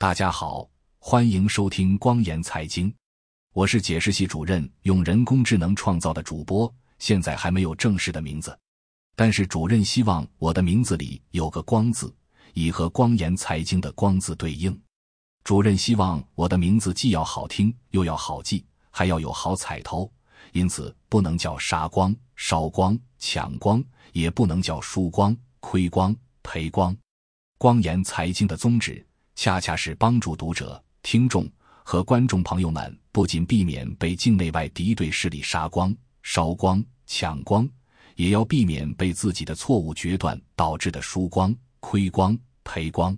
大家好，欢迎收听光言财经，我是解释系主任，用人工智能创造的主播，现在还没有正式的名字，但是主任希望我的名字里有个“光”字，以和光言财经的“光”字对应。主任希望我的名字既要好听，又要好记，还要有好彩头，因此不能叫杀光、烧光、抢光，也不能叫输光、亏光、赔光。光言财经的宗旨。恰恰是帮助读者、听众和观众朋友们，不仅避免被境内外敌对势力杀光、烧光、抢光，也要避免被自己的错误决断导致的输光、亏光、赔光。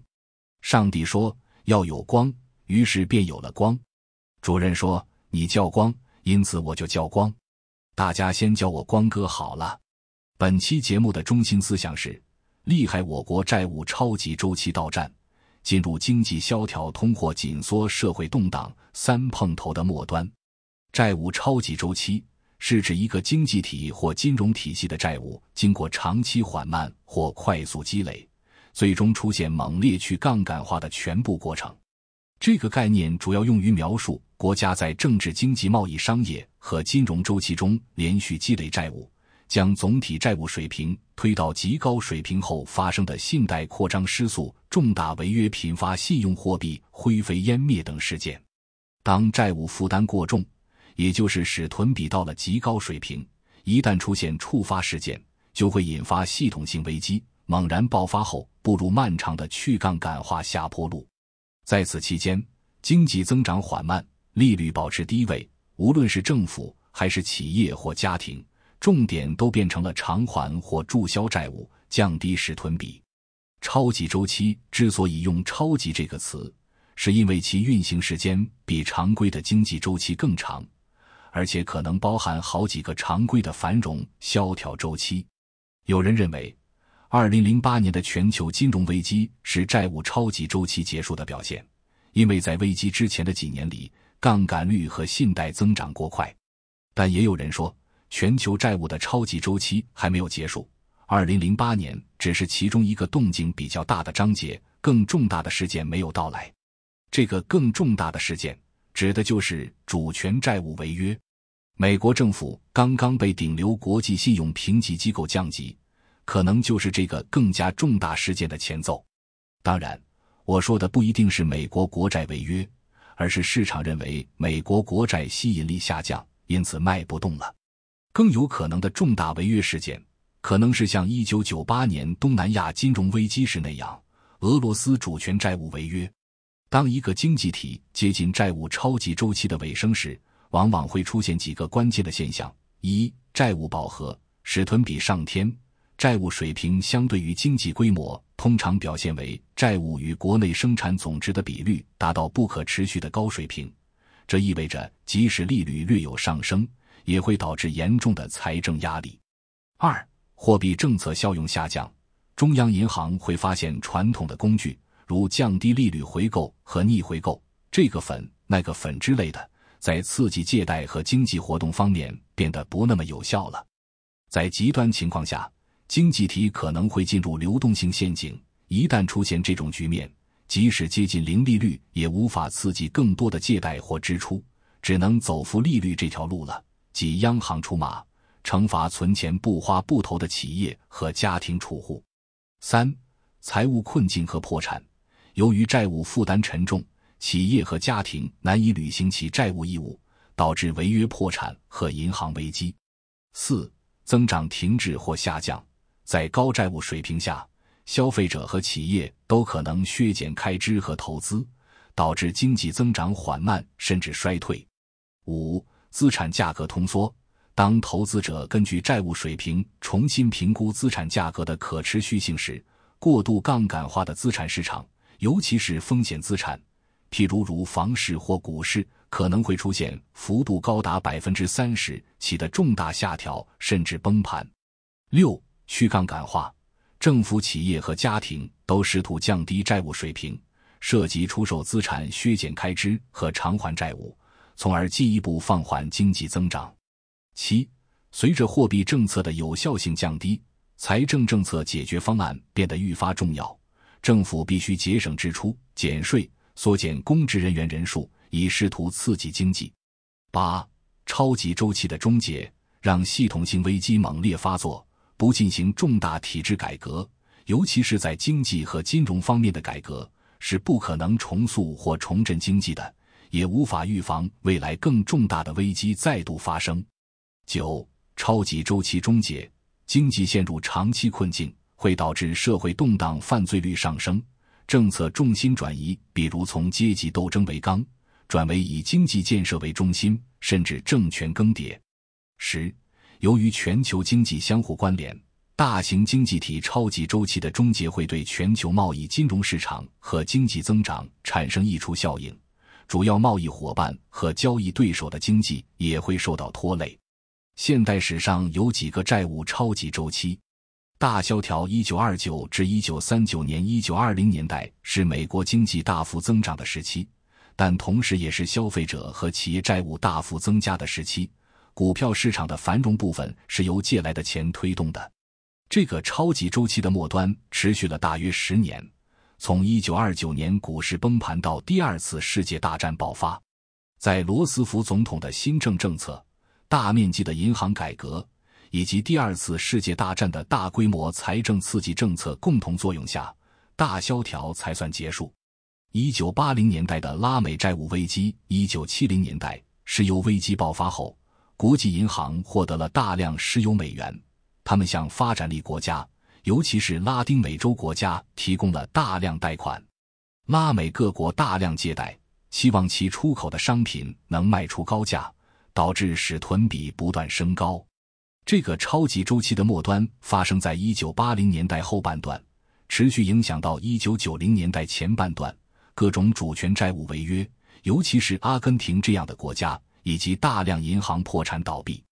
上帝说要有光，于是便有了光。主任说你叫光，因此我就叫光。大家先叫我光哥好了。本期节目的中心思想是：厉害我国债务超级周期到站。进入经济萧条、通货紧缩、社会动荡三碰头的末端，债务超级周期是指一个经济体或金融体系的债务经过长期缓慢或快速积累，最终出现猛烈去杠杆化的全部过程。这个概念主要用于描述国家在政治、经济、贸易、商业和金融周期中连续积累债务。将总体债务水平推到极高水平后发生的信贷扩张失速、重大违约、频发信用货币灰飞烟灭等事件。当债务负担过重，也就是使囤比到了极高水平，一旦出现触发事件，就会引发系统性危机，猛然爆发后步入漫长的去杠杆化下坡路。在此期间，经济增长缓慢，利率保持低位，无论是政府还是企业或家庭。重点都变成了偿还或注销债务，降低使囤比。超级周期之所以用“超级”这个词，是因为其运行时间比常规的经济周期更长，而且可能包含好几个常规的繁荣萧条周期。有人认为，二零零八年的全球金融危机是债务超级周期结束的表现，因为在危机之前的几年里，杠杆率和信贷增长过快。但也有人说。全球债务的超级周期还没有结束，二零零八年只是其中一个动静比较大的章节，更重大的事件没有到来。这个更重大的事件指的就是主权债务违约。美国政府刚刚被顶流国际信用评级机构降级，可能就是这个更加重大事件的前奏。当然，我说的不一定是美国国债违约，而是市场认为美国国债吸引力下降，因此卖不动了。更有可能的重大违约事件，可能是像一九九八年东南亚金融危机时那样，俄罗斯主权债务违约。当一个经济体接近债务超级周期的尾声时，往往会出现几个关键的现象：一、债务饱和，使囤比上天，债务水平相对于经济规模通常表现为债务与国内生产总值的比率达到不可持续的高水平。这意味着，即使利率略有上升，也会导致严重的财政压力。二、货币政策效用下降，中央银行会发现传统的工具，如降低利率回购和逆回购，这个粉那个粉之类的，在刺激借贷和经济活动方面变得不那么有效了。在极端情况下，经济体可能会进入流动性陷阱。一旦出现这种局面，即使接近零利率，也无法刺激更多的借贷或支出，只能走负利率这条路了。即央行出马，惩罚存钱不花不投的企业和家庭储户。三、财务困境和破产，由于债务负担沉重，企业和家庭难以履行其债务义务，导致违约破产和银行危机。四、增长停滞或下降，在高债务水平下，消费者和企业都可能削减开支和投资，导致经济增长缓慢甚至衰退。五。资产价格通缩，当投资者根据债务水平重新评估资产价格的可持续性时，过度杠杆化的资产市场，尤其是风险资产，譬如如房市或股市，可能会出现幅度高达百分之三十起的重大下调甚至崩盘。六、去杠杆化，政府、企业和家庭都试图降低债务水平，涉及出售资产、削减开支和偿还债务。从而进一步放缓经济增长。七，随着货币政策的有效性降低，财政政策解决方案变得愈发重要。政府必须节省支出、减税，缩减公职人员人数，以试图刺激经济。八、超级周期的终结，让系统性危机猛烈发作，不进行重大体制改革，尤其是在经济和金融方面的改革，是不可能重塑或重振经济的，也无法预防未来更重大的危机再度发生。九、超级周期终结，经济陷入长期困境，会导致社会动荡、犯罪率上升、政策重心转移，比如从阶级斗争为纲。转为以经济建设为中心，甚至政权更迭。十，由于全球经济相互关联，大型经济体超级周期的终结会对全球贸易、金融市场和经济增长产生溢出效应，主要贸易伙伴和交易对手的经济也会受到拖累。现代史上有几个债务超级周期：大萧条（一九二九至一九三九年）、一九二零年代是美国经济大幅增长的时期。但同时也是消费者和企业债务大幅增加的时期，股票市场的繁荣部分是由借来的钱推动的。这个超级周期的末端持续了大约十年，从1929年股市崩盘到第二次世界大战爆发，在罗斯福总统的新政政策、大面积的银行改革以及第二次世界大战的大规模财政刺激政策共同作用下，大萧条才算结束。一九八零年代的拉美债务危机，一九七零年代石油危机爆发后，国际银行获得了大量石油美元，他们向发展力国家，尤其是拉丁美洲国家提供了大量贷款。拉美各国大量借贷，希望其出口的商品能卖出高价，导致使囤比不断升高。这个超级周期的末端发生在一九八零年代后半段，持续影响到一九九零年代前半段。各种主权债务违约，尤其是阿根廷这样的国家，以及大量银行破产倒闭。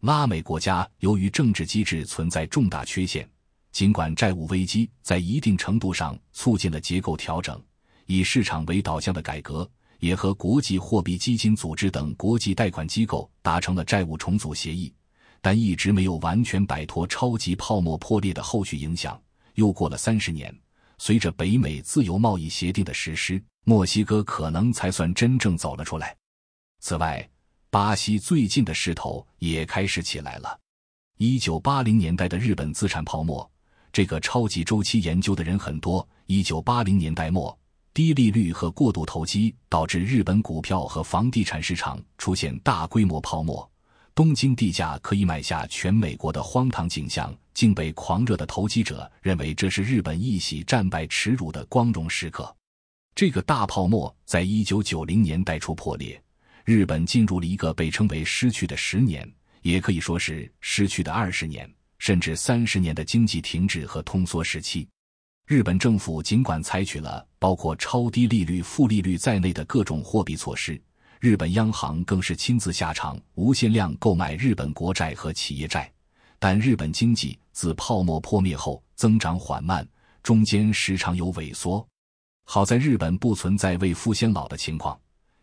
拉美国家由于政治机制存在重大缺陷，尽管债务危机在一定程度上促进了结构调整，以市场为导向的改革，也和国际货币基金组织等国际贷款机构达成了债务重组协议，但一直没有完全摆脱超级泡沫破裂的后续影响。又过了三十年。随着北美自由贸易协定的实施，墨西哥可能才算真正走了出来。此外，巴西最近的势头也开始起来了。一九八零年代的日本资产泡沫，这个超级周期研究的人很多。一九八零年代末，低利率和过度投机导致日本股票和房地产市场出现大规模泡沫。东京地价可以买下全美国的荒唐景象，竟被狂热的投机者认为这是日本一洗战败耻辱的光荣时刻。这个大泡沫在一九九零年代初破裂，日本进入了一个被称为“失去的十年”，也可以说是失去的二十年，甚至三十年的经济停滞和通缩时期。日本政府尽管采取了包括超低利率、负利率在内的各种货币措施。日本央行更是亲自下场，无限量购买日本国债和企业债，但日本经济自泡沫破灭后增长缓慢，中间时常有萎缩。好在日本不存在未富先老的情况，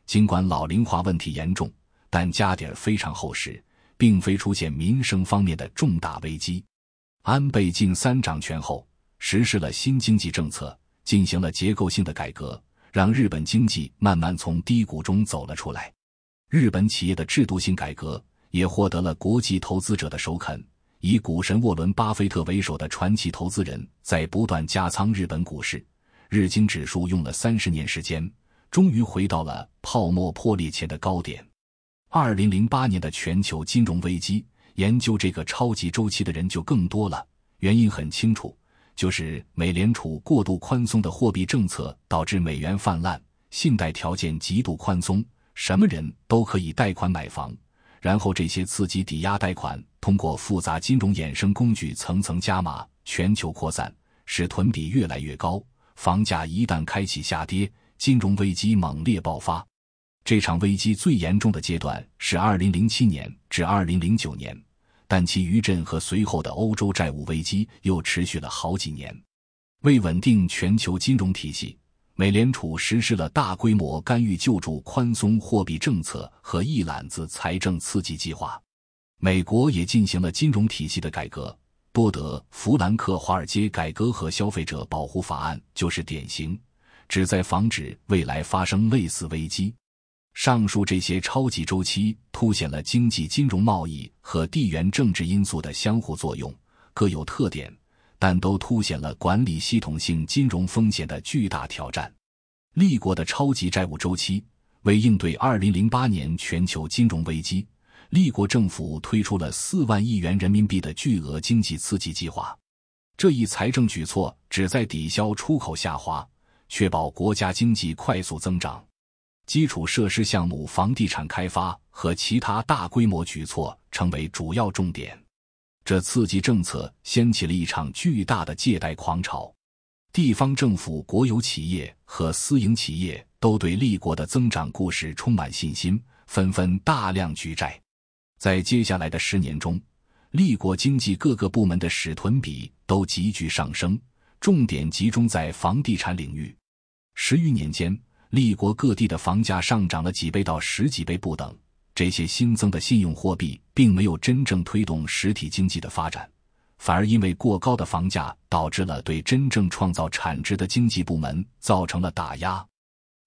尽管老龄化问题严重，但家底儿非常厚实，并非出现民生方面的重大危机。安倍晋三掌权后，实施了新经济政策，进行了结构性的改革。让日本经济慢慢从低谷中走了出来，日本企业的制度性改革也获得了国际投资者的首肯。以股神沃伦·巴菲特为首的传奇投资人在不断加仓日本股市，日经指数用了三十年时间，终于回到了泡沫破裂前的高点。二零零八年的全球金融危机，研究这个超级周期的人就更多了，原因很清楚。就是美联储过度宽松的货币政策导致美元泛滥，信贷条件极度宽松，什么人都可以贷款买房。然后这些刺激抵押贷款通过复杂金融衍生工具层层加码，全球扩散，使囤比越来越高。房价一旦开启下跌，金融危机猛烈爆发。这场危机最严重的阶段是二零零七年至二零零九年。但其余震和随后的欧洲债务危机又持续了好几年。为稳定全球金融体系，美联储实施了大规模干预救助、宽松货币政策和一揽子财政刺激计划。美国也进行了金融体系的改革，多德·弗兰克华尔街改革和消费者保护法案就是典型。旨在防止未来发生类似危机。上述这些超级周期凸显了经济、金融、贸易和地缘政治因素的相互作用，各有特点，但都凸显了管理系统性金融风险的巨大挑战。立国的超级债务周期为应对2008年全球金融危机，立国政府推出了4万亿元人民币的巨额经济刺激计划。这一财政举措旨在抵消出口下滑，确保国家经济快速增长。基础设施项目、房地产开发和其他大规模举措成为主要重点。这刺激政策掀起了一场巨大的借贷狂潮，地方政府、国有企业和私营企业都对立国的增长故事充满信心，纷纷大量举债。在接下来的十年中，立国经济各个部门的使屯比都急剧上升，重点集中在房地产领域。十余年间。立国各地的房价上涨了几倍到十几倍不等，这些新增的信用货币并没有真正推动实体经济的发展，反而因为过高的房价导致了对真正创造产值的经济部门造成了打压。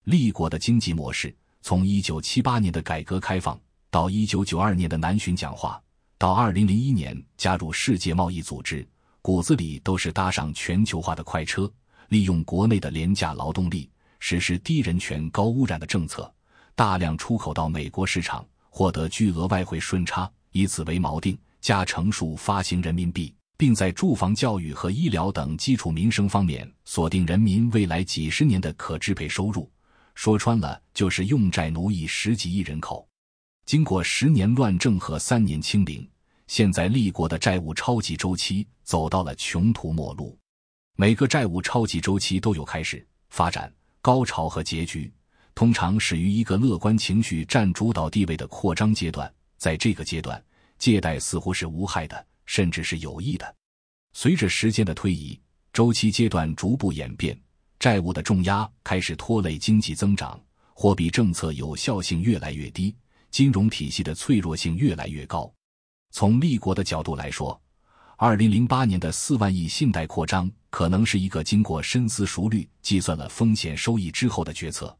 立国的经济模式从一九七八年的改革开放到一九九二年的南巡讲话，到二零零一年加入世界贸易组织，骨子里都是搭上全球化的快车，利用国内的廉价劳动力。实施低人权、高污染的政策，大量出口到美国市场，获得巨额外汇顺差，以此为锚定，加乘数发行人民币，并在住房、教育和医疗等基础民生方面锁定人民未来几十年的可支配收入。说穿了，就是用债奴役十几亿人口。经过十年乱政和三年清零，现在立国的债务超级周期走到了穷途末路。每个债务超级周期都有开始、发展。高潮和结局通常始于一个乐观情绪占主导地位的扩张阶段，在这个阶段，借贷似乎是无害的，甚至是有益的。随着时间的推移，周期阶段逐步演变，债务的重压开始拖累经济增长，货币政策有效性越来越低，金融体系的脆弱性越来越高。从立国的角度来说，二零零八年的四万亿信贷扩张可能是一个经过深思熟虑、计算了风险收益之后的决策，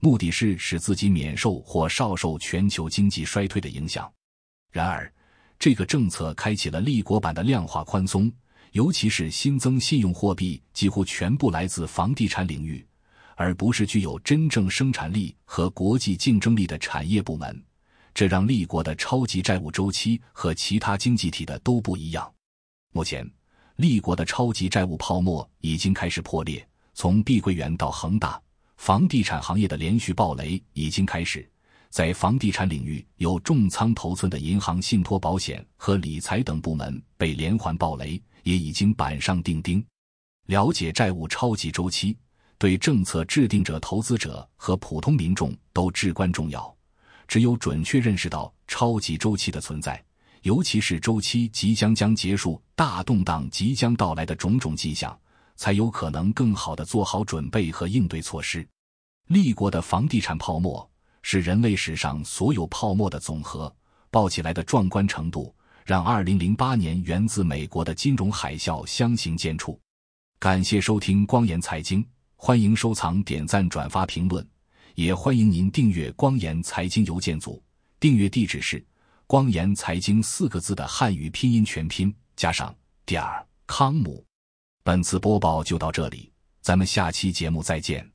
目的是使自己免受或少受全球经济衰退的影响。然而，这个政策开启了立国版的量化宽松，尤其是新增信用货币几乎全部来自房地产领域，而不是具有真正生产力和国际竞争力的产业部门。这让立国的超级债务周期和其他经济体的都不一样。目前，立国的超级债务泡沫已经开始破裂。从碧桂园到恒大，房地产行业的连续暴雷已经开始。在房地产领域有重仓头寸的银行、信托、保险和理财等部门被连环暴雷，也已经板上钉钉。了解债务超级周期，对政策制定者、投资者和普通民众都至关重要。只有准确认识到超级周期的存在。尤其是周期即将将结束、大动荡即将到来的种种迹象，才有可能更好的做好准备和应对措施。立国的房地产泡沫是人类史上所有泡沫的总和，爆起来的壮观程度让2008年源自美国的金融海啸相形见绌。感谢收听光岩财经，欢迎收藏、点赞、转发、评论，也欢迎您订阅光岩财经邮件组，订阅地址是。光言财经四个字的汉语拼音全拼加上点儿康姆，本次播报就到这里，咱们下期节目再见。